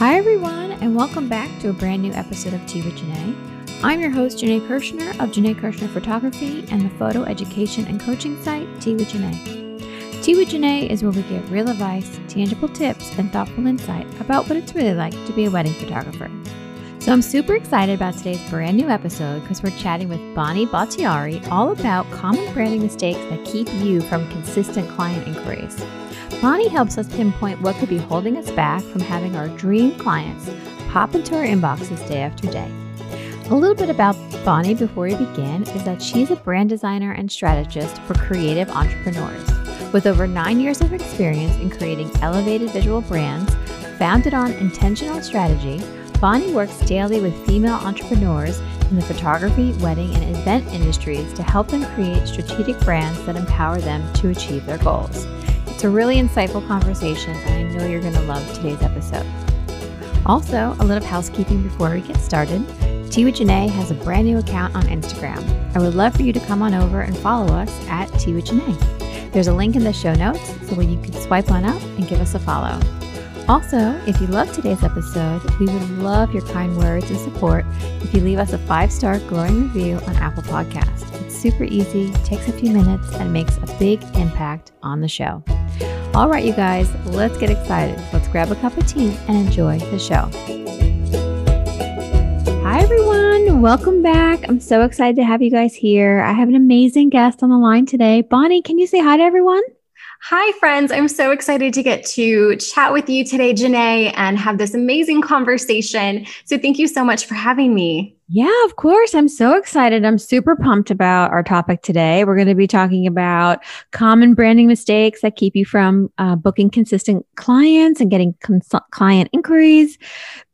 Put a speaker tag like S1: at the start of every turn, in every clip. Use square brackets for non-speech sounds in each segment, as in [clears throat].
S1: Hi, everyone, and welcome back to a brand new episode of Tea with Janae. I'm your host, Janae Kirshner of Janae Kirshner Photography and the photo education and coaching site Tea with Janae. Tea with Janae is where we give real advice, tangible tips, and thoughtful insight about what it's really like to be a wedding photographer. So I'm super excited about today's brand new episode because we're chatting with Bonnie Bakhtiari all about common branding mistakes that keep you from consistent client inquiries. Bonnie helps us pinpoint what could be holding us back from having our dream clients pop into our inboxes day after day. A little bit about Bonnie before we begin is that she's a brand designer and strategist for creative entrepreneurs. With over nine years of experience in creating elevated visual brands founded on intentional strategy, Bonnie works daily with female entrepreneurs in the photography, wedding, and event industries to help them create strategic brands that empower them to achieve their goals. It's a really insightful conversation, and I know you're going to love today's episode. Also, a little housekeeping before we get started. Tea with Janae has a brand new account on Instagram. I would love for you to come on over and follow us at Tea with Janae. There's a link in the show notes so you can swipe on up and give us a follow. Also, if you love today's episode, we would love your kind words and support if you leave us a five star glowing review on Apple Podcasts. It's super easy, takes a few minutes, and makes a big impact on the show. All right, you guys, let's get excited. Let's grab a cup of tea and enjoy the show. Hi, everyone. Welcome back. I'm so excited to have you guys here. I have an amazing guest on the line today. Bonnie, can you say hi to everyone?
S2: Hi, friends. I'm so excited to get to chat with you today, Janae, and have this amazing conversation. So, thank you so much for having me.
S1: Yeah, of course. I'm so excited. I'm super pumped about our topic today. We're going to be talking about common branding mistakes that keep you from uh, booking consistent clients and getting client inquiries.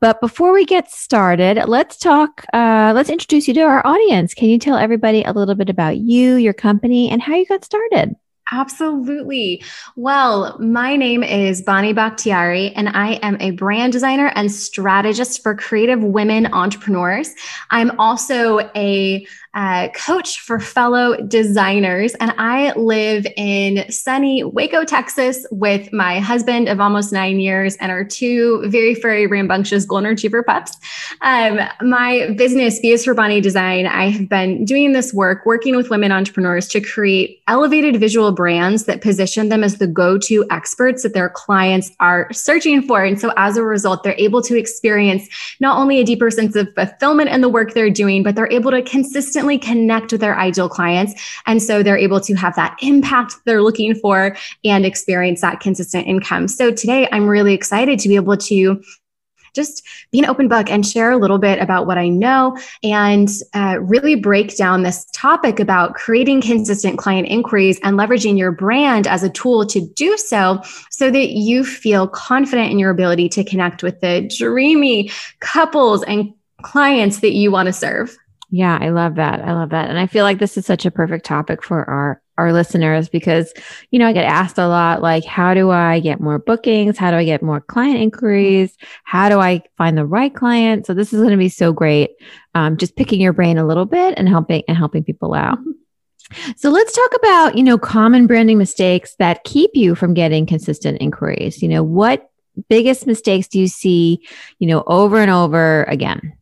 S1: But before we get started, let's talk, uh, let's introduce you to our audience. Can you tell everybody a little bit about you, your company, and how you got started?
S2: Absolutely. Well, my name is Bonnie Bakhtiari, and I am a brand designer and strategist for creative women entrepreneurs. I'm also a uh, coach for fellow designers. And I live in sunny Waco, Texas, with my husband of almost nine years and our two very furry, rambunctious golden retriever pups. Um, my business, is for Bonnie Design, I have been doing this work, working with women entrepreneurs to create elevated visual brands that position them as the go to experts that their clients are searching for. And so as a result, they're able to experience not only a deeper sense of fulfillment in the work they're doing, but they're able to consistently connect with their ideal clients. And so they're able to have that impact they're looking for and experience that consistent income. So today I'm really excited to be able to just be an open book and share a little bit about what I know and uh, really break down this topic about creating consistent client inquiries and leveraging your brand as a tool to do so, so that you feel confident in your ability to connect with the dreamy couples and clients that you want to serve.
S1: Yeah, I love that. I love that. And I feel like this is such a perfect topic for our our listeners because you know, I get asked a lot like how do I get more bookings? How do I get more client inquiries? How do I find the right client? So this is going to be so great. Um, just picking your brain a little bit and helping and helping people out. So let's talk about, you know, common branding mistakes that keep you from getting consistent inquiries. You know, what biggest mistakes do you see, you know, over and over again?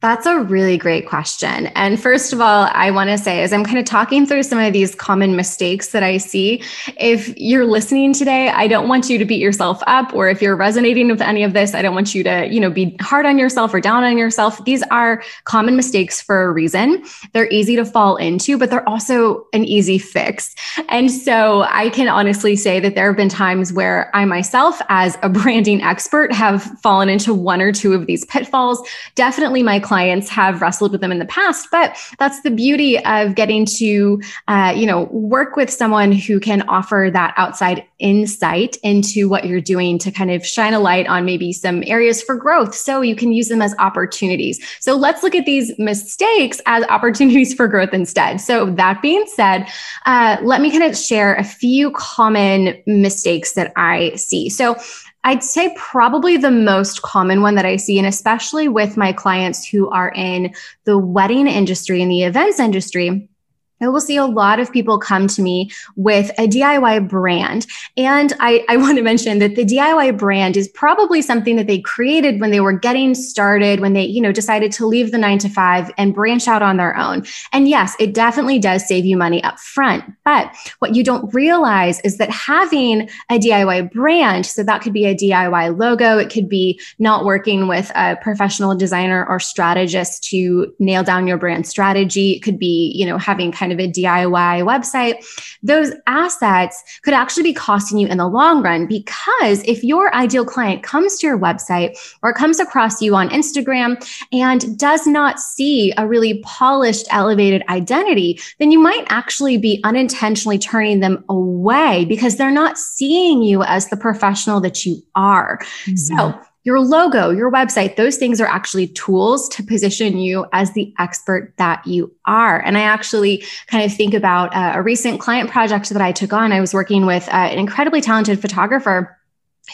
S2: That's a really great question. And first of all, I want to say, as I'm kind of talking through some of these common mistakes that I see, if you're listening today, I don't want you to beat yourself up, or if you're resonating with any of this, I don't want you to, you know, be hard on yourself or down on yourself. These are common mistakes for a reason. They're easy to fall into, but they're also an easy fix. And so I can honestly say that there have been times where I myself, as a [laughs] branding expert, have fallen into one or two of these pitfalls. Definitely my clients have wrestled with them in the past. But that's the beauty of getting to, uh, you know, work with someone who can offer that outside insight into what you're doing to kind of shine a light on maybe some areas for growth so you can use them as opportunities. So let's look at these mistakes as opportunities for growth instead. So that being said, uh, let me kind of share a few common mistakes that I see. So I'd say probably the most common one that I see, and especially with my clients who are in the wedding industry and the events industry, I will see a lot of people come to me with a DIY brand. And I, I, [laughs] want to mention that the DIY brand is probably something that they created when they were getting started, when they, you know, decided to leave the nine to five and branch out on their own. And yes, it definitely does save you money up front. But what you don't realize is that having a DIY brand, so that could be a DIY logo, it could be not working with a professional designer or strategist to nail down your brand strategy. It could be, you know, having kind kind of a DIY website, those assets could actually be costing you in the long run because if your ideal client comes to your website or comes across you on Instagram and does not see a really polished, elevated identity, then you might actually be unintentionally turning them away because they're not seeing you as the professional that you are. Mm-hmm. So, your logo, your website, those things are actually tools to position you as the expert that you are. And I actually kind of think about uh, a recent client project that I took on. I was working with uh, an incredibly talented photographer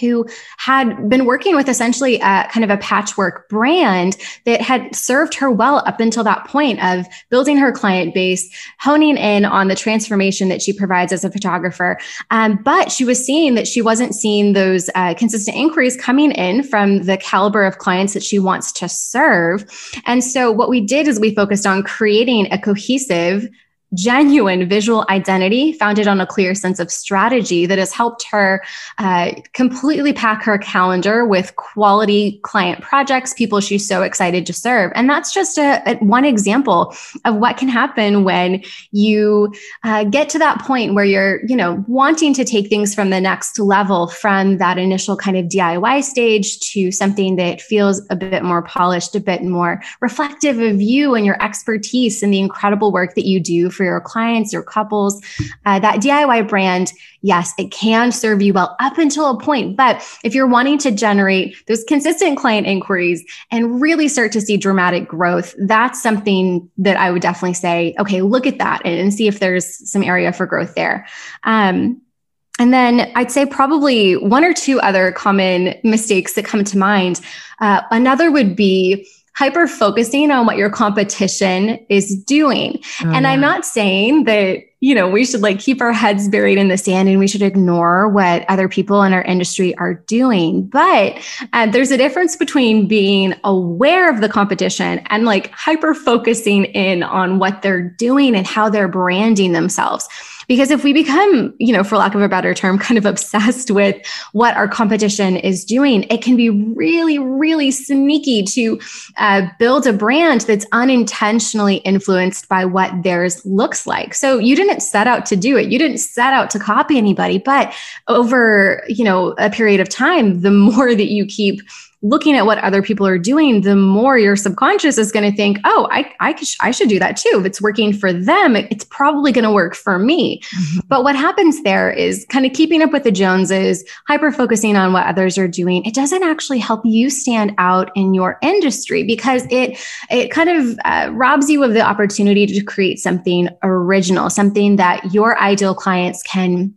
S2: who had been working with essentially a, kind of a patchwork brand that had served her well up until that point of building her client base, honing in on the transformation that she provides as a photographer. Um, but she was seeing that she wasn't seeing those uh, consistent inquiries coming in from the caliber of clients that she wants to serve. And so what we did is we focused on creating a cohesive genuine visual identity founded on a clear sense of strategy that has helped her uh, completely pack her calendar with quality client projects, people she's so excited to serve. And that's just a, a one example of what can happen when you uh, get to that point where you're, you know, wanting to take things from the next level from that initial kind of DIY stage to something that feels a bit more polished, a bit more reflective of you and your expertise and the incredible work that you do for your clients, your couples. Uh, that DIY brand, yes, it can serve you well up until a point. But if you're wanting to generate those consistent client inquiries and really start to see dramatic growth, that's something that I would definitely say, okay, look at that and, and see if there's some area for growth there. Um, and then I'd say probably one or two other common mistakes that come to mind. Uh, another would be hyper focusing on what your competition is doing. Oh, and yeah. I'm not saying that, you know, we should like keep our heads buried in the sand and we should ignore what other people in our industry are doing. But uh, there's a difference between being aware of the competition and like hyper focusing in on what they're doing and how they're branding themselves. Because if we become, you know, for lack of a better term, [laughs] kind of obsessed with what our competition is doing, it can be really, really sneaky to uh, build a brand that's unintentionally influenced by what theirs looks like. So you didn't set out to do it. You didn't set out to copy anybody, but over, you know, a period of time, the [laughs] more that you keep looking at what other people are doing, the more your subconscious is going to think, oh, I, I, I should do that too. If it's working for them, it's probably going to work for me. Mm-hmm. But what happens there is kind of keeping up with the Joneses, hyper focusing on what others are doing. It doesn't actually help you stand out in your industry because it, it kind of uh, robs you of the opportunity to create something original, something that your ideal clients can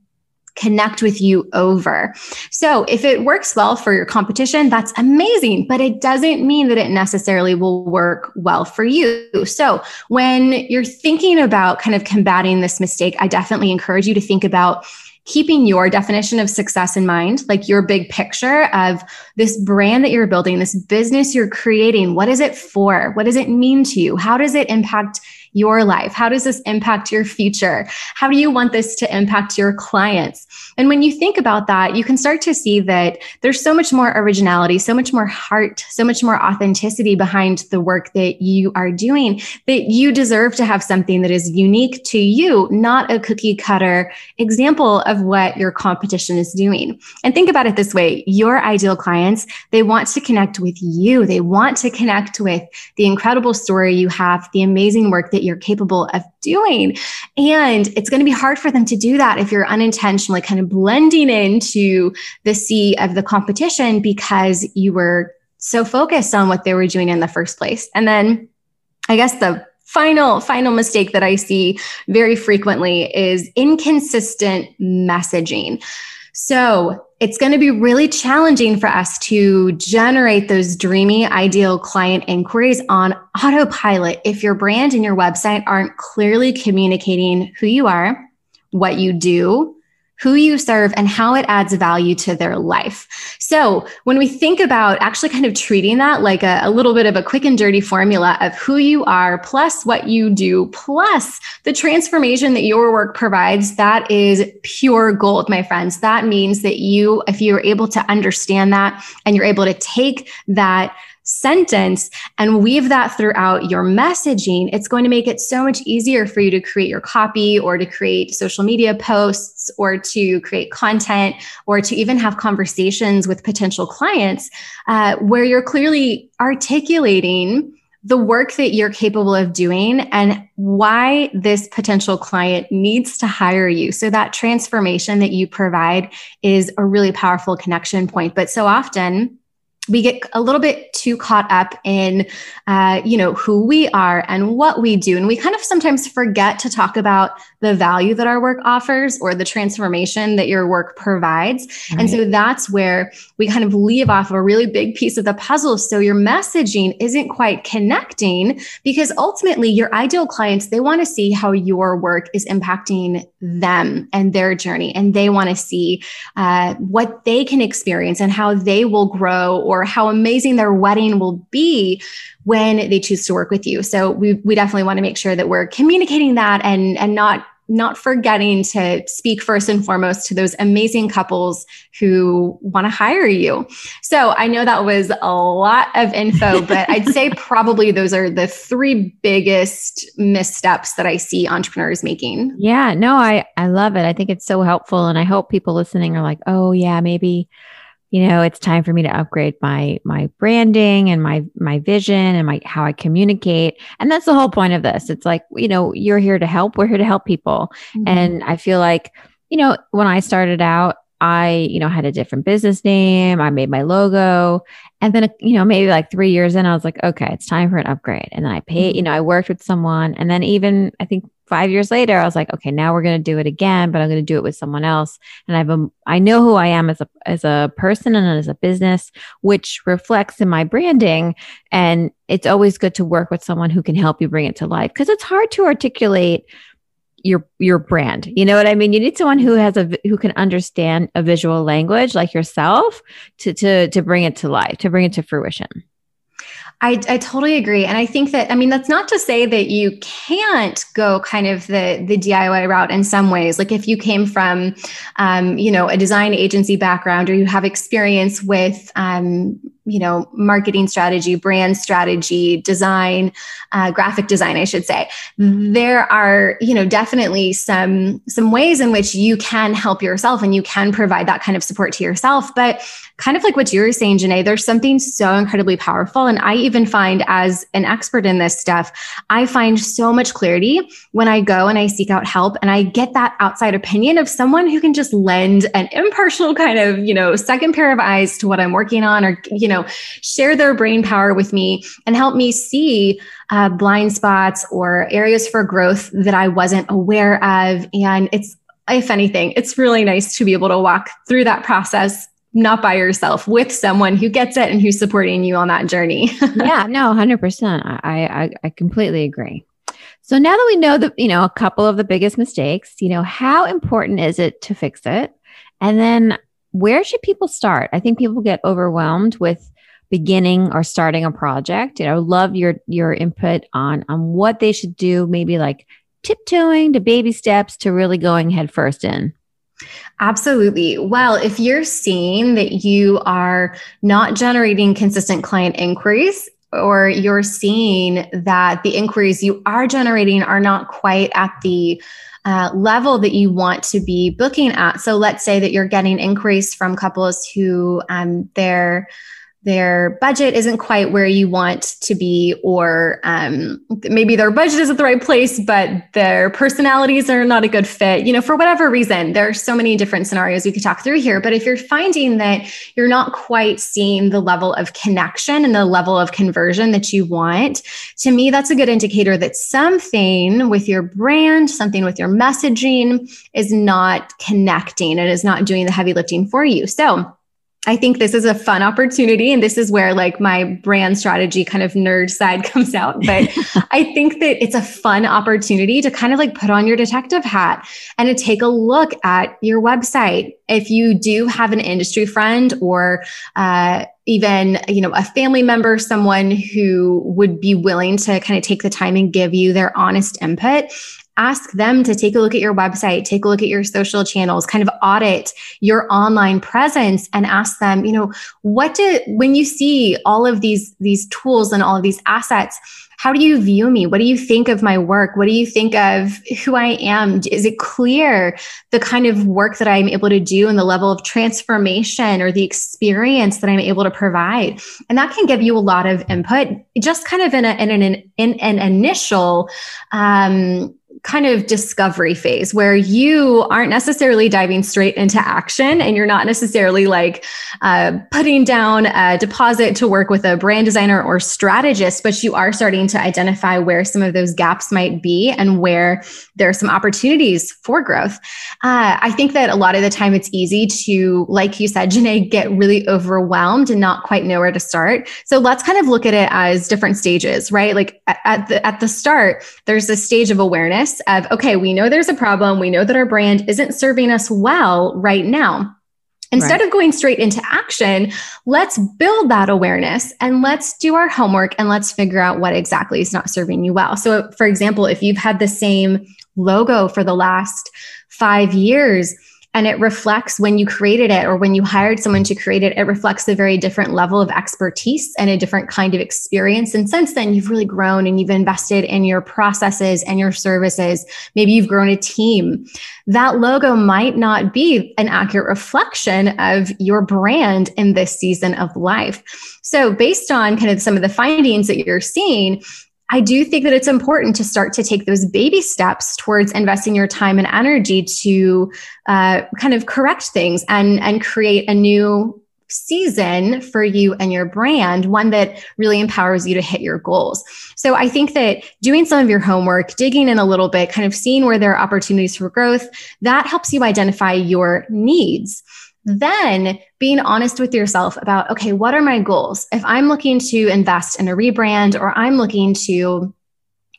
S2: connect with you over. So if it works well for your competition, that's amazing, but it doesn't mean that it necessarily will work well for you. So when you're thinking about kind of combating this mistake, I definitely encourage you to think about keeping your definition of success in mind, like your big picture of this brand that you're building, this business you're creating. What is it for? What does it mean to you? How does it impact your life? How does this impact your future? How do you want this to impact your clients? And when you think about that, you can start to see that there's so much more originality, so much more heart, so much more authenticity behind the work that you are doing that you deserve to have something that is unique to you, not a cookie cutter example of what your competition is doing. And think about it this way your ideal clients, they want to connect with you, they want to connect with the incredible story you have, the amazing work that you're capable of doing. And it's going to be hard for them to do that if you're unintentionally kind of blending into the sea of the competition because you were so focused on what they were doing in the first place. And then I guess the final final mistake that i see very frequently is inconsistent messaging so it's going to be really challenging for us to generate those dreamy ideal client inquiries on autopilot if your brand and your website aren't clearly communicating who you are what you do who you serve and how it adds value to their life. So when we think about actually kind of treating that like a, a, little bit of a quick and dirty formula of who you are, plus what you do, plus the transformation that your work provides, that is pure gold, my friends. That means that you, if you're able to understand that and you're able to take that sentence and weave that throughout your messaging, it's going to make it so much easier for you to create your copy or to create social media posts or to create content or to even have conversations with potential clients uh, where you're clearly articulating the work that you're capable of doing and why this potential client needs to hire you. So that transformation that you provide is a really powerful connection point. But so often, we get a little bit too caught up in uh, you know who we are and what we do. And we kind of sometimes forget to talk about the value that our work offers or the transformation that your work provides. Right. and so that's where we kind of leave off a really big piece of the puzzle. So your messaging isn't quite connecting because ultimately your ideal clients they want to see how your work is impacting them and their journey. And they want to see uh, what they can experience and how they will grow or how amazing their wedding will be when they choose to work with you. So we, we definitely want to make sure that we're communicating that and, and not not forgetting to speak first and foremost to those amazing couples who want to hire you. So I know that was a lot of info, [laughs] but I'd say probably those are the three biggest missteps that I see entrepreneurs making.
S1: Yeah, no, I I love it. I think it's so helpful and I hope people listening are like, "Oh yeah, maybe you know it's time for me to upgrade my my branding and my my vision and my how i communicate. And that's the whole point of this. It's like you know you're here to help. We're here to help people. Mm-hmm. and i feel like you know when i started out i you know had a different business name i made my logo and then you know maybe like 3 years in i was like okay it's time for an upgrade and then i paid you mm-hmm. know i worked with someone and then even i think five years later, I was like, okay, now we're going to do it again, but I'm going to do it with someone else. And I've, um, I know who I am as a, as a person and as a business, which reflects in my branding. And it's always good to work with someone who can help you bring it to life because it's hard to articulate your your brand. You know what I mean? You need someone who has a who can understand a visual language like yourself to to to bring it to life, to bring it to fruition.
S2: I, I totally agree. And I think that, I mean, that's not to say that you can't go kind of the, the DIY route in some ways. Like if you came from, um, you know, a design agency background or you have experience with, um, you know marketing strategy brand strategy design uh, graphic design i should say. There are you know definitely some some ways in which you can help yourself and you can provide that kind of support to yourself. But kind of like what you were saying Janae, there's something so incredibly powerful. And i even find as an expert in this stuff i find so much clarity when i go and i seek out help and i get that outside opinion of someone who can just lend an impartial kind of you know second pair of eyes to what i'm working on or you know know, share their brain power with me and help me see uh, blind spots or areas for growth that I wasn't aware of. And it's, if anything, it's really nice to be able to walk through that process not by yourself with someone who gets it and who's supporting you on that journey. [laughs]
S1: yeah, no, 100%. I, I, I completely agree. So now that we know that, you know, a couple of the biggest mistakes, you know, how important is it to fix it? And then where should people start? I think people get overwhelmed with beginning or starting a project. You know, love your your input on on what they should do, maybe like tiptoeing to baby steps to really going head first in.
S2: Absolutely. Well, if you're seeing that you are not generating consistent client inquiries, or you're seeing that the inquiries you are generating are not quite at the uh, level that you want to be booking at. So let's say that you're getting inquiries from couples who um, they're their budget isn't quite where you want to be, or um, maybe their budget is at the right place, but their personalities are not a good fit. You know, for whatever reason, there are so many different scenarios we could talk through here. But if you're finding that you're not quite seeing the level of connection and the level of conversion that you want, to me, that's a good indicator that something with your brand, something with your messaging is not connecting and is not doing the heavy lifting for you. So, I think this is a fun opportunity. And this is where like my brand strategy kind of nerd side [laughs] comes out. But [laughs] I think that it's a fun opportunity to kind of like put on your detective hat and to take a look at your website. If you do have an industry friend or, uh, even you know a family member someone who would be willing to kind of take the time and give you their honest input ask them to take a look at your website, take a look at your social channels, kind of audit your online presence and ask them, you know, what do when you see all of these these tools and all of these assets, how do you view me? What do you think of my work? What do you think of who I am? Is it clear the kind of work that I'm able to do and the level of transformation or the experience that I'm able to provide? And that can give you a lot of input, just kind of in, a, in an in an initial um, kind of discovery phase where you aren't necessarily diving straight into action and you're not necessarily like uh, putting down a deposit to work with a brand designer or strategist, but you are starting to identify where some of those gaps might be and where there are some opportunities for growth. Uh, I think that a lot of the time it's easy to, like you said, Janae, get really overwhelmed and not quite know where to start. So let's kind of look at it as different stages, right? Like at, the at the start, there's a stage of awareness awareness of, okay, we know there's a problem. We know that our brand isn't serving us well right now. Instead right. of going straight into action, let's build that awareness and let's do our homework and let's figure out what exactly is not serving you well. So, for example, if you've had the same logo for the last five years, and it reflects when you created it or when you hired someone to create it, it reflects a very different level of expertise and a different kind of experience. And since then, you've really grown and you've invested in your processes and your services. Maybe you've grown a team. That logo might not be an accurate reflection of your brand in this season of life. So, based on kind of some of the findings that you're seeing, I do think that it's important to start to take those baby steps towards investing your time and energy to uh, kind of correct things and and create a new season for you and your brand, one that really empowers you to hit your goals. So I think that doing some of your homework, digging in a little bit, kind of seeing where there are opportunities for growth, that helps you identify your needs. Then being honest with yourself about, okay, what are my goals? If I'm looking to invest in a rebrand or I'm looking to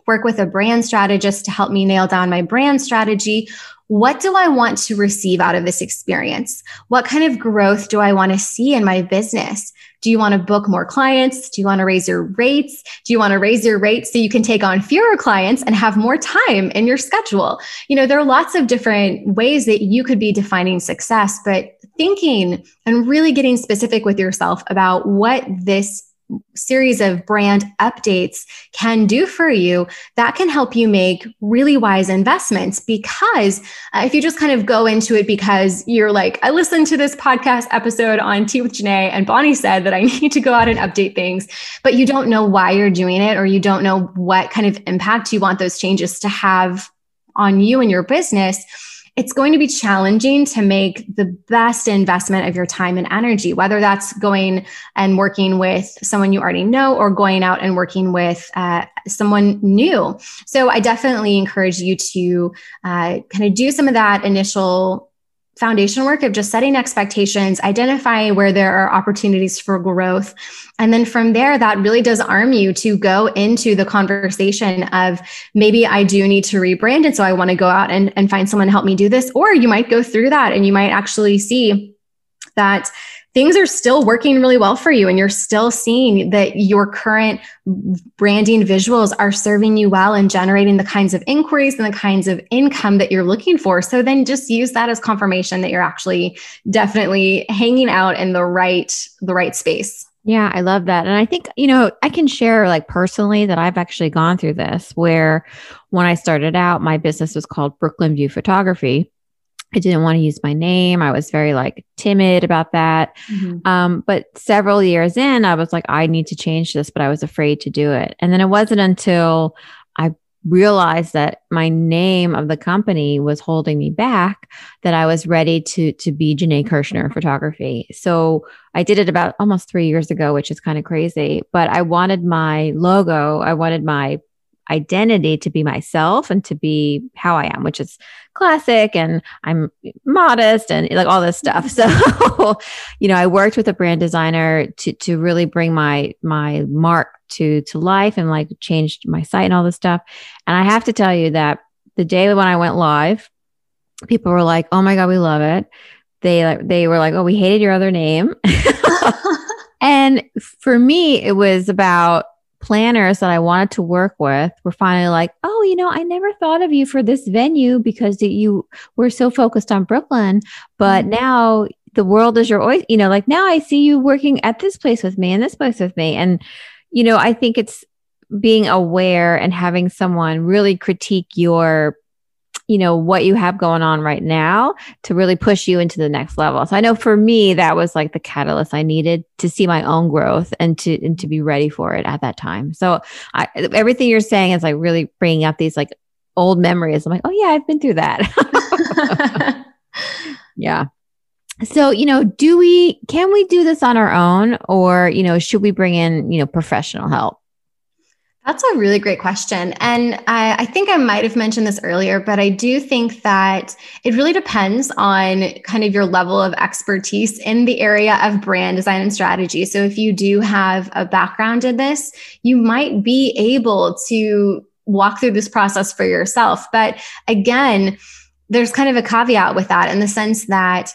S2: work with a brand strategist to help me nail down my brand strategy, what do I want to receive out of this experience? What kind of growth do I want to see in my business? Do you want to book more clients? Do you want to raise your rates? Do you want to raise your rates so you can take on fewer clients and have more time in your schedule? You know, there are lots of different ways that you could be defining success, but thinking and really getting specific with yourself about what this series of brand updates can do for you, that can help you make really wise investments. Because uh, if you just kind of go into it because you're like, I listened to this podcast episode on Tea with Janae, and Bonnie said that I [laughs] need to go out and update things, but you don't know why you're doing it, or you don't know what kind of impact you want those changes to have on you and your business it's going to be challenging to make the best investment of your time and energy, whether that's going and working with someone you already know or going out and working with uh, someone new. So I definitely encourage you to uh, kind of do some of that initial foundation work of just setting expectations, identifying where there are opportunities for growth. And then from there, that really does arm you to go into the conversation of maybe I do need to rebrand. And so I want to go out and, and find someone to help me do this. Or you might go through that and you might actually see that things are still working really well for you and you're still seeing that your current branding visuals are serving you well and generating the kinds of inquiries and the kinds of income that you're looking for. So then just use that as confirmation that you're actually definitely hanging out in the right the right space.
S1: Yeah, I love that. And I think, you know, I can share like personally that I've actually gone through this where when I started out, my business was called Brooklyn View Photography. I didn't want to use my name. I was very like timid about that. Mm-hmm. Um, but several years in, I was like, I need to change this, but I was afraid to do it. And then it wasn't until I realized that my name of the company was holding me back that I was ready to to be Janae Kirschner photography. So I did it about almost three years ago, which is kind of crazy. But I wanted my logo, I wanted my identity to be myself and to be how I am, which is classic and I'm modest and like all this stuff. Mm-hmm. [laughs] So, you know, I worked with a brand designer to to really bring my my mark to to life and like changed my site and all this stuff. And I have to tell you that the day when I went live, people were like, "Oh my god, we love it." They they were like, "Oh, we hated your other name." [laughs] [laughs] and for me, it was about planners that I wanted to work with were finally like, oh, you know, I never thought of you for this venue because you were so focused on Brooklyn, but mm-hmm. now the world is your oyster. You know, like now I see you working at this place with me and this place with me. And, you know, I think it's being aware and having someone really critique your you know what you have going on right now to really push you into the next level. So i know for me that was like the catalyst i needed to see my own growth and to and to be ready for it at that time. So I, everything you're saying is like really bringing up these like old memories. I'm like oh yeah i've been through that. [laughs] Yeah. So you know do we can we do this on our own? Or you know should we bring in you know professional help
S2: that's a really great question. And I, I, think I might have mentioned this earlier, but I do think that it really depends on kind of your level of expertise in the area of brand design and strategy. So if you do have a background in this, you might be able to walk through this process for yourself. But again, there's kind of a caveat with that in the sense that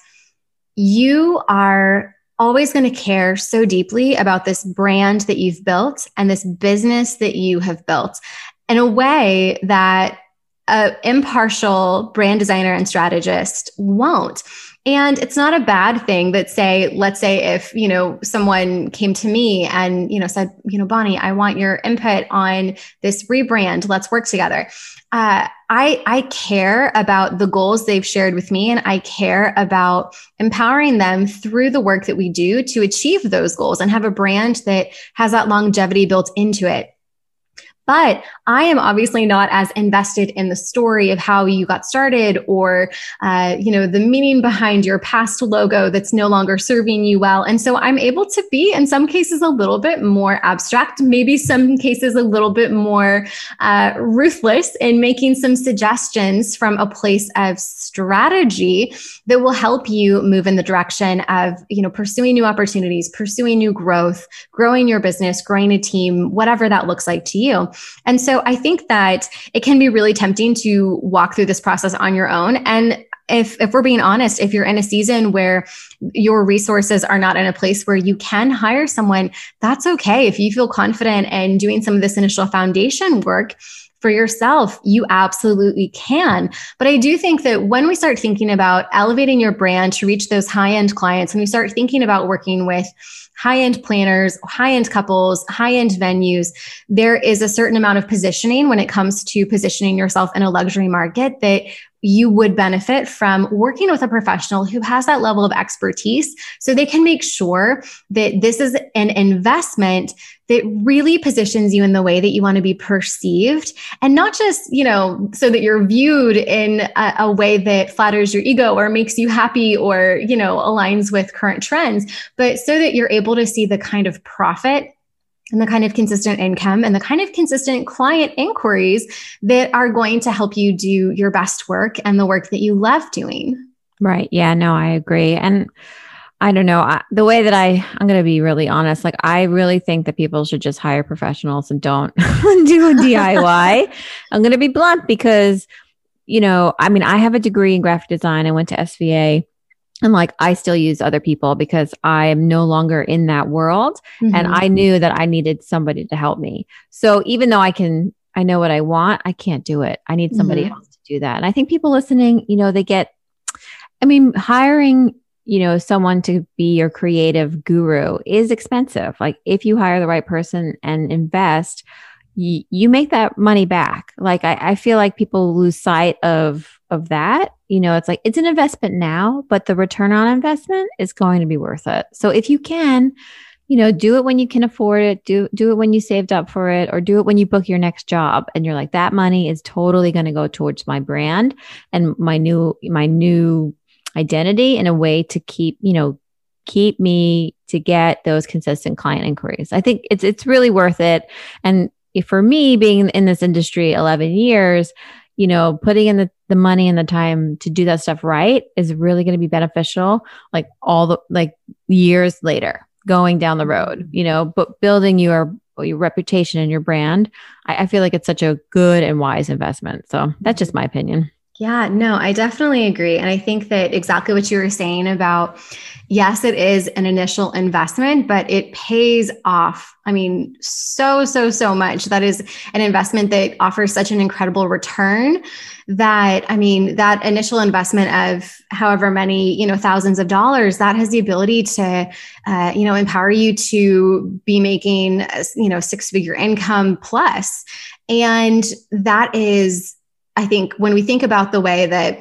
S2: you are always going to care so deeply about this brand that you've built and this business that you have built in a way that an impartial brand designer and strategist won't. And it's not a bad thing that say, let's say if, you know, someone came to me and, you know, said, you know, Bonnie, I want your input on this rebrand. Let's work together. Uh, I, I care about the goals they've shared with me and I care about empowering them through the work that we do to achieve those goals and have a brand that has that longevity built into it. But I am obviously not as invested in the story of how you got started or, uh, you know, the meaning behind your past logo that's no longer serving you well. And so I'm able to be, in some cases, a little bit more abstract, maybe some cases a little bit more uh, ruthless in making some suggestions from a place of strategy that will help you move in the direction of, you know, pursuing new opportunities, pursuing new growth, growing your business, growing a team, whatever that looks like to you. And so I think that it can be really tempting to walk through this process on your own. And if if we're being honest, if you're in a season where your resources are not in a place where you can hire someone, that's okay. If you feel confident in doing some of this initial foundation work, for yourself, you absolutely can. But I do think that when we start thinking about elevating your brand to reach those high end clients, and we start thinking about working with high end planners, high end couples, high end venues, there is a certain amount of positioning when it comes to positioning yourself in a luxury market that you would benefit from working with a professional who has that level of expertise so they can make sure that this is an investment that really positions you in the way that you want to be perceived and not just you know so that you're viewed in a, a way that flatters your ego or makes you happy or you know aligns with current trends but so that you're able to see the kind of profit and the kind of consistent income and the kind of consistent client inquiries that are going to help you do your best work and the work that you love doing.
S1: Right. Yeah, no, I agree. And I don't know, I, the way that I I'm going to be really honest, like I really think that people should just hire professionals and don't [laughs] do a DIY. I'm going to be blunt because you know, I mean, I have a degree in graphic design. I went to SVA and like I still use other people because I am no longer in that world mm-hmm. and I knew that I needed somebody to help me. So even though I can I know what I want, I can't do it. I need somebody mm-hmm. else to do that. And I think people listening, you know, they get I mean, hiring, you know, someone to be your creative guru is expensive. Like if you hire the right person and invest, you, you make that money back. Like I, I feel like people lose sight of of that. You know, it's like it's an investment now, but the return on investment is going to be worth it. So if you can, you know, do it when you can afford it, do do it when you saved up for it, or do it when you book your next job and you're like, that money is totally going to go towards my brand and my new my new identity in a way to keep, you know, keep me to get those consistent client inquiries. I think it's it's really worth it. And for me being in this industry 11 years, you know, putting in the, the money and the time to do that stuff right is really going to be beneficial like all the like years later going down the road, mm-hmm. you know, but building your your reputation and your brand, I, I feel like it's such a good and wise investment. So that's just my opinion.
S2: Yeah, no, I definitely agree. And I think that exactly what you were saying about yes, it is an initial investment, but it pays off. I mean, so, so, so much. That is an investment that offers such an incredible return that, I mean, that initial investment of however many, you know, thousands of dollars, that has the ability to, uh, you know, empower you to be making, you know, six figure income plus. And that is, I think when we think about the way that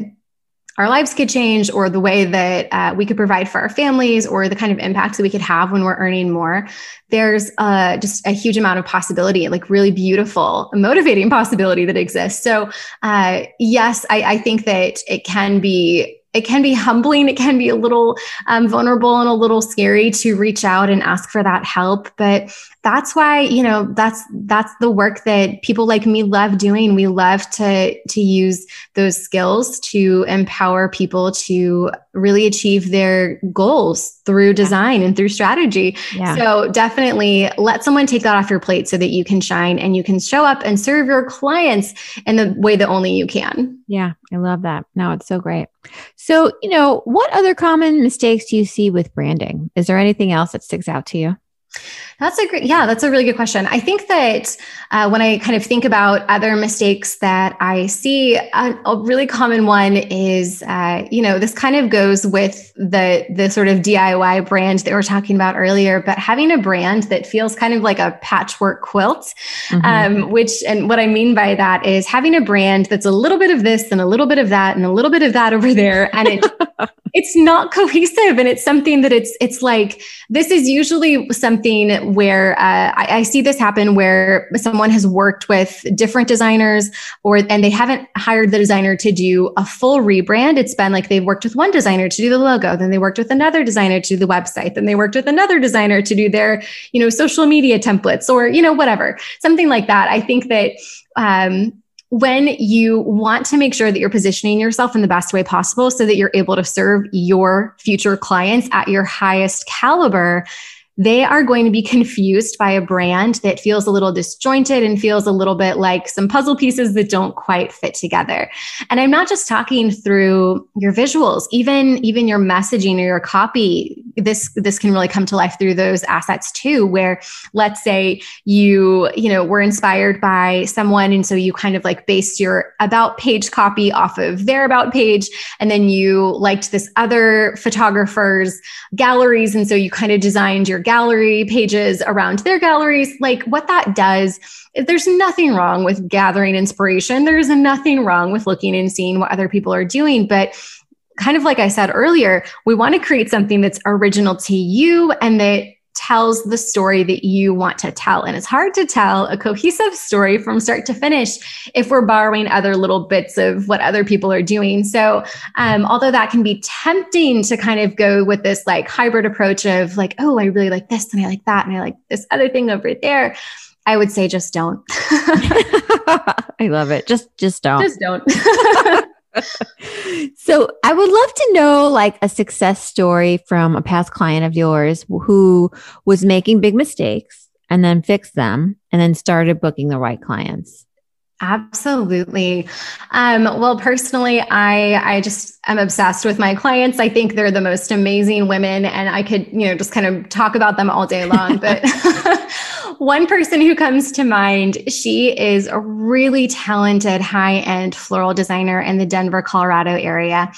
S2: our lives could change or the way that uh, we could provide for our families or the kind of impacts that we could have when we're earning more there's uh, just a huge amount of possibility like really beautiful motivating possibility that exists so uh, yes I, I think that it can be it can be humbling. It can be a little um, vulnerable and a little scary to reach out and ask for that help. But that's why, you know, that's, that's the work that people like me love doing. We love to, to use those skills to empower people to really achieve their goals through design and through strategy. Yeah. So definitely let someone take that off your plate so that you can shine and you can show up and serve your clients in the way that only you can.
S1: Yeah, I love that. No, it's so great. So, you know, what other common mistakes do you see with branding? Is there anything else that sticks out to you?
S2: That's a great, yeah, that's a really good question. I think that uh, when I kind of think about other mistakes that I see, a, a really common one is, uh, you know, this kind of goes with the the sort of DIY brand that we are talking about earlier, but having a brand that feels kind of like a patchwork quilt, mm-hmm. um, which, and what I mean by that is having a brand that's a little bit of this and a little bit of that and a little bit of that over there, and it [laughs] it's not cohesive, and it's something that it's it's like this is usually something where uh, I, I, see this happen where someone has worked with different designers or and they haven't hired the designer to do a full rebrand. It's been like they've worked with one designer to do the logo then they worked with another designer to do the website then they worked with another designer to do their you know social media templates or you know whatever something like that. I think that um, when you want to make sure that you're positioning yourself in the best way possible so that you're able to serve your future clients at your highest caliber, they are going to be [laughs] confused by a brand that feels a little disjointed and feels a little bit like some puzzle pieces that don't quite fit together. And I'm not just talking through your visuals, even even your messaging or your copy. This this can really come to life through those assets too where let's say you, you know, were inspired by someone and so you kind of like based your about page copy off of their about page and then you liked this other photographer's galleries and so you kind of designed your gallery pages around their galleries. Like what that does, there's nothing wrong with gathering inspiration. There's nothing wrong with looking and seeing what other people are doing. But kind of like I said earlier, we want to create something that's original to you and that tells the story that you want to tell. And it's hard to tell a cohesive story from start to finish if we're borrowing other little bits of what other people are doing. So, um, although that can be tempting to kind of go with this like hybrid approach of like, oh, I really like this and I like that and I like this other thing over there. I would say just don't. [laughs] [laughs]
S1: I love it. Just just don't.
S2: Just don't. [laughs] [laughs]
S1: so I would love to know like a success story from a past client of yours who was making big mistakes and then fixed them and then started booking the right clients.
S2: Absolutely. Um, well, personally, I I just am obsessed with my clients. I think they're the most amazing women, and I could you know just kind of talk about them all day long. But [laughs] one person who comes to mind, she is a really talented high end floral designer in the Denver, Colorado area,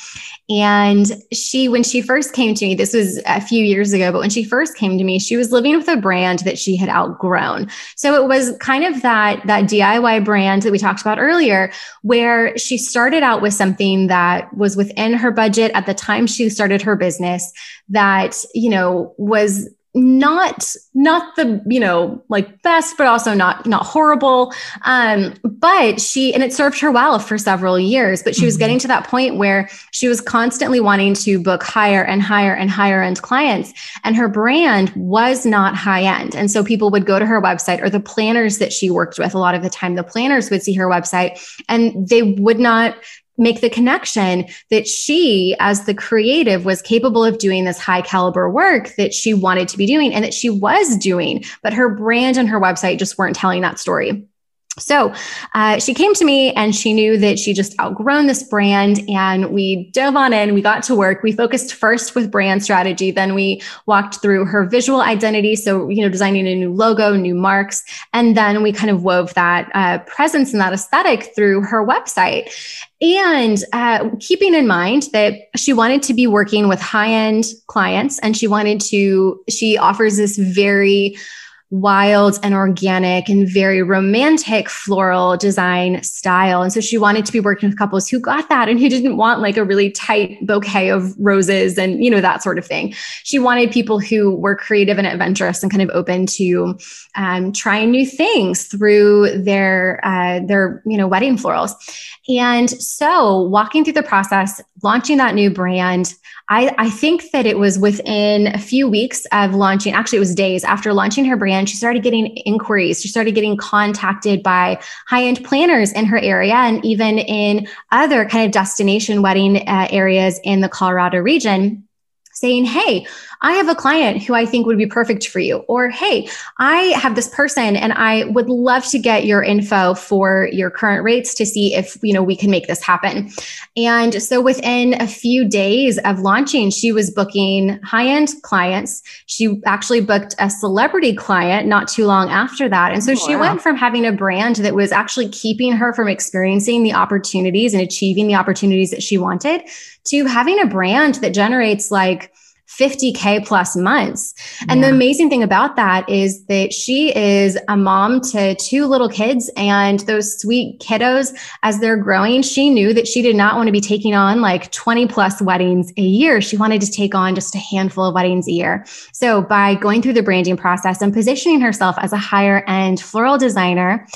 S2: and she, when she first came to me, this was a few years ago, but when she first came to me, she was living with a brand that she had outgrown. So it was kind of that, that DIY brand that we talked about earlier, where she started out with something that was within her budget at the time she started her business that, you know, was not not the you know like best but also not not horrible um but she and it served her well for several years but she was mm-hmm. getting to that point where she was constantly wanting to book higher and higher and higher end clients and her brand was not high end and so people would go to her website or the planners that she worked with a lot of the time the planners would see her website and they would not make the connection that she, as the creative, was capable of doing this high caliber work that she wanted to be doing and that she was doing, but her brand and her website just weren't telling that story. So uh, she came to me and she knew that she just outgrown this brand. And we dove on in, we got to work. We focused first with brand strategy. Then we walked through her visual identity. So, you know, designing a new logo, new marks. And then we kind of wove that uh, presence and that aesthetic through her website. And uh, keeping in mind that she wanted to be working with high end clients and she wanted to, she offers this very, wild and organic and very romantic floral design style. And so she wanted to be working with couples who got that and who didn't want like a really tight bouquet of roses and, you know, that sort of thing. She wanted people who were creative and adventurous and kind of open to um, trying new things through their, uh, their, you know, wedding florals. And so walking through the process, launching that new brand, I, I think that it was within a few weeks of launching, actually, it was days after launching her brand, she started getting inquiries. She started getting contacted by high end planners in her area and even in other kind of destination wedding uh, areas in the Colorado region saying, Hey, I have a client who I think would be perfect for you. Or, Hey, I have this person and I would love to get your info for your current rates to see if, you know, we can make this happen. And so within a few days of launching, she was booking high end clients. She actually booked a celebrity client not too long after that. And so oh, she wow. went from having a brand that was actually keeping her from experiencing the opportunities and achieving the opportunities that she wanted to having a brand that generates like 50K plus months. And yeah. the amazing thing about that is that she is a mom to two little kids and those sweet kiddos as they're growing. She knew that she did not want to be taking on like 20 plus weddings a year. She wanted to take on just a handful of weddings a year. So by going through the branding process and positioning herself as a higher end floral designer,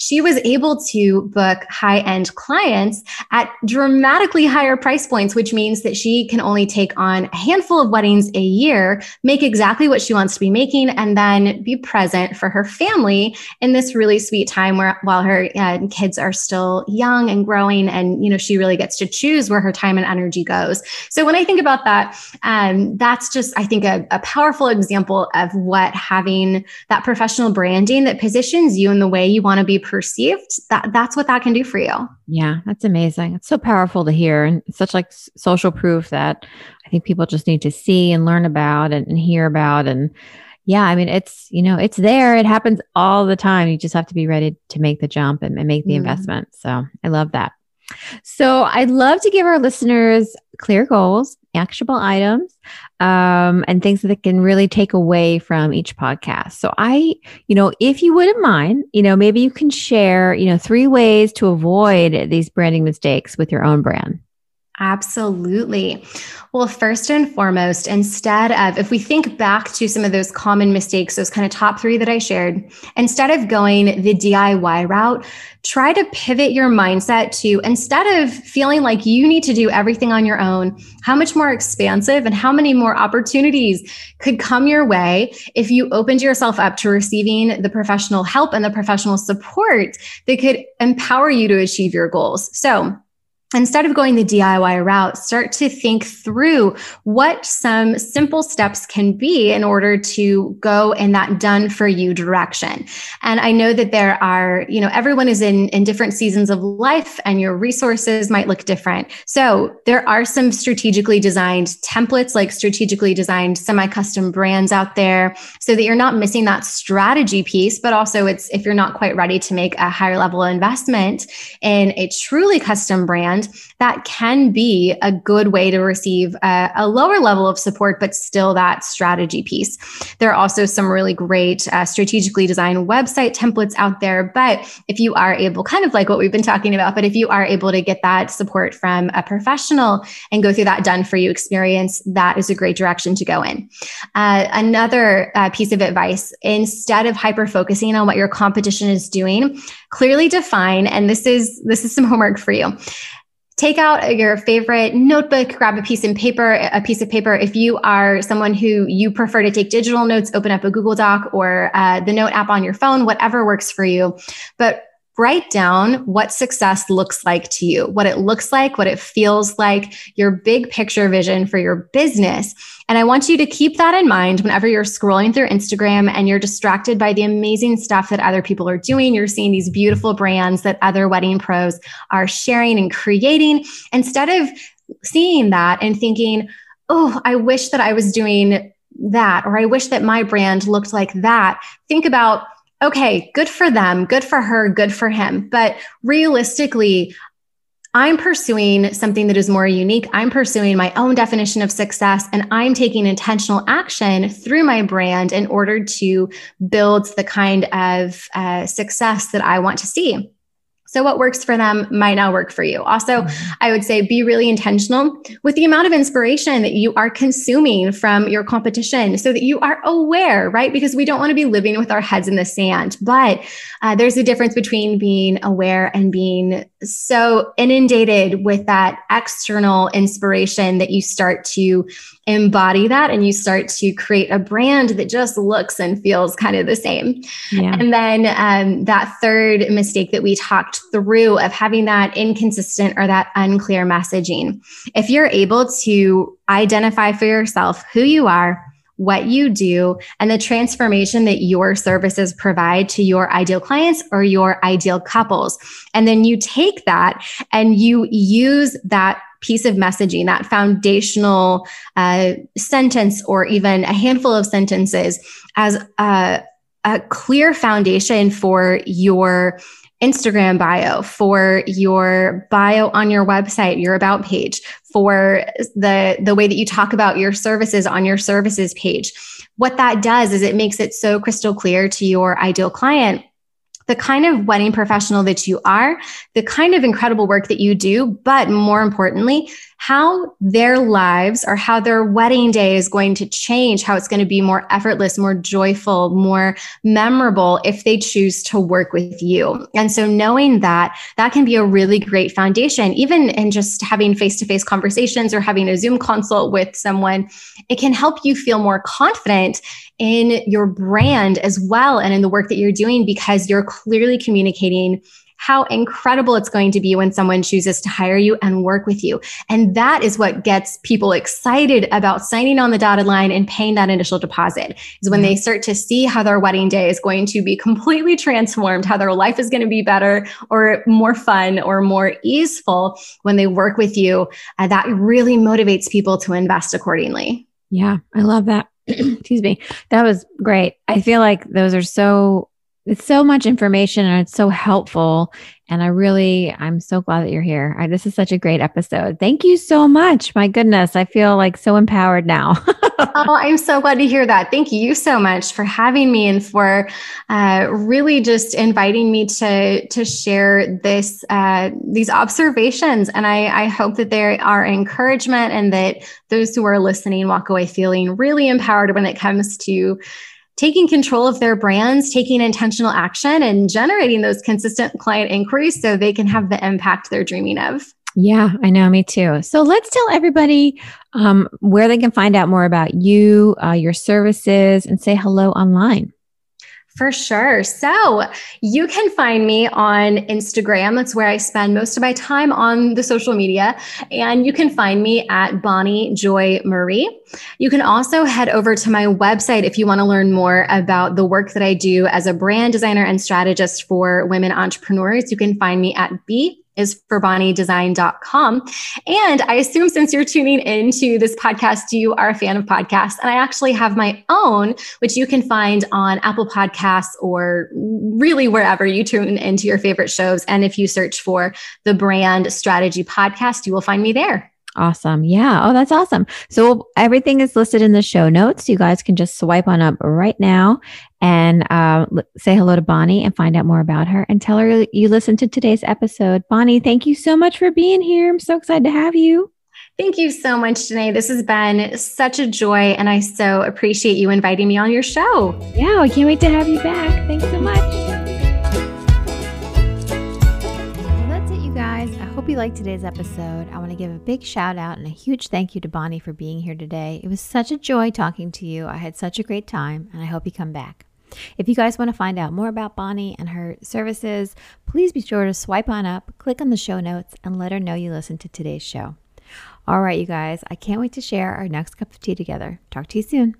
S2: she was able to book high end clients at dramatically higher price points, which means that she can only take on a handful of weddings a year, make exactly what she wants to be making, and then be present for her family in this really sweet time where while her uh, kids are still young and growing, and you know she really gets to choose where her time and energy goes. So when I think about that, um, that's just I think a, a powerful example of what having that professional branding that positions you in the way you want to be perceived, that that's what that can do for you.
S1: Yeah, that's amazing. It's so powerful to hear and such like social proof that I think people just need to see and learn about and, and hear about and yeah, I mean, it's, you know, it's there. It happens all the time. You just have to be ready to make the jump and, and make the mm. investment. So I love that. So I'd love to give our listeners clear goals, actionable items, um, and things that can really take away from each podcast. So I, you know, if you wouldn't mind, you know, maybe you can share, you know, three ways to avoid these branding mistakes with your own brand.
S2: Absolutely. Well, first and foremost, instead of, if we think back to some of those common mistakes, those kind of top three that I shared, instead of going the DIY route, try to pivot your mindset to instead of feeling like you need to do everything on your own, how much more expansive and how many more opportunities could come your way if you opened yourself up to receiving the professional help and the professional support that could empower you to achieve your goals. So, instead of going the DIY route, start to think through what some simple steps can be in order to go in that done for you direction. And I know that there are, you know, everyone is in, in different seasons of life and your resources might look different. So there are some strategically designed templates, like strategically designed semi custom brands out there so that you're not missing that strategy piece, but also it's if you're not quite ready to make a higher level investment in a truly custom brand that can be a good way to receive a, a, lower level of support, but still that strategy piece. There are also some really great uh, strategically designed website templates out there. But if you are able, kind of like what we've been talking about, but if you are able to get that support from a professional and go through that done for you experience, that is a great direction to go in. Uh, another uh, piece of advice instead of hyper focusing on what your competition is doing, clearly define, and this is this is some homework for you take out your favorite notebook, grab a piece of paper, a piece of paper. If you are someone who you prefer to take digital notes, open up a Google Doc or uh, the note app on your phone, whatever works for you. But write down what success looks like to you, what it looks like, what it feels like, your big picture vision for your business. And I want you to keep that in mind whenever you're scrolling through Instagram and you're distracted by the amazing stuff that other people are doing. You're seeing these beautiful brands that other wedding pros are sharing and creating. Instead of seeing that and thinking, oh, I wish that I was doing that, or I wish that my brand looked like that, think about, okay, good for them, good for her, good for him. But realistically, I'm pursuing something that is more unique. I'm pursuing my own definition of success and I'm taking intentional action through my brand in order to build the kind of uh, success that I want to see. So, what works for them might not work for you. Also, mm-hmm. I would say be really intentional with the amount of inspiration that you are consuming from your competition so that you are aware, right? Because we don't want to be living with our heads in the sand. But uh, there's a difference between being aware and being so inundated with that external inspiration that you start to embody that and you start to create a brand that just looks and feels kind of the same. Yeah. And then um, that third mistake that we talked through of having that inconsistent or that unclear messaging. If you're able to identify for yourself who you are, what you do, and the transformation that your services provide to your ideal clients or your ideal couples. And then you take that and you use that piece of messaging, that foundational uh, sentence, or even a handful of sentences as a, a clear foundation for your Instagram bio, for your bio on your website, your about page, for the the way that you talk about your services on your services page. What that does is it makes it so crystal clear to your ideal client the kind of wedding professional that you are, the kind of incredible work that you do, but more importantly, how their lives or how their wedding day is going to change, how it's going to be more effortless, more joyful, more memorable if they choose to work with you. And so knowing that, that can be a really great foundation, even in just having face to face conversations or having a Zoom consult with someone, it can help you feel more confident in your brand as well and in the work that you're doing because you're clearly communicating how incredible it's going to be when someone chooses to hire you and work with you. And that is what gets people excited about signing on the dotted line and paying that initial deposit is when they start to see how their wedding day is going to be completely transformed, how their life is going to be better or more fun or more easeful when they work with you. Uh, that really motivates people to invest accordingly.
S1: Yeah, I love that. [clears throat] Excuse me. That was great. I feel like those are so it's so much information and it's so helpful. And I really, I'm so glad that you're here. I, this is such a great episode. Thank you so much. My goodness, I feel like so empowered now. [laughs]
S2: oh, I'm so glad to hear that. Thank you so much for having me and for uh, really just inviting me to to share this uh, these observations. And I, I hope that there are encouragement and that those who are listening walk away feeling really empowered when it comes to taking control of their brands, taking intentional action, and generating those consistent client inquiries so they can have the impact they're dreaming of.
S1: Yeah, I know, me too. So let's tell everybody um, where they can find out more about you, uh, your services, and say hello online.
S2: For sure. So you can find me on Instagram. That's where I spend most of my time on the social media. And you can find me at Bonnie Joy Marie. You can also head over to my website if you want to learn more about the work that I do as a brand designer and strategist for women entrepreneurs. You can find me at B is for bonniedesign.com. And I assume since you're tuning into this podcast, you are a fan of podcasts. And I actually have my own, which you can find on Apple Podcasts or really wherever you tune into your favorite shows. And if you search for the brand strategy podcast, you will find me there.
S1: Awesome. Yeah. Oh, that's awesome. So everything is listed in the show notes. You guys can just swipe on up right now and uh, say hello to Bonnie and find out more about her and tell her you listened to today's episode. Bonnie, thank you so much for being here. I'm so excited to have you.
S2: Thank you so much, Janae. This has been such a joy, and I so appreciate you inviting me on your show.
S1: Yeah, I can't wait to have you back. Thanks so much. You liked today's episode. I want to give a big shout out and a huge thank you to Bonnie for being here today. It was such a joy talking to you. I had such a great time, and I hope you come back. If you guys want to find out more about Bonnie and her services, please be sure to swipe on up, click on the show notes, and let her know you listened to today's show. All right, you guys, I can't wait to share our next cup of tea together. Talk to you soon.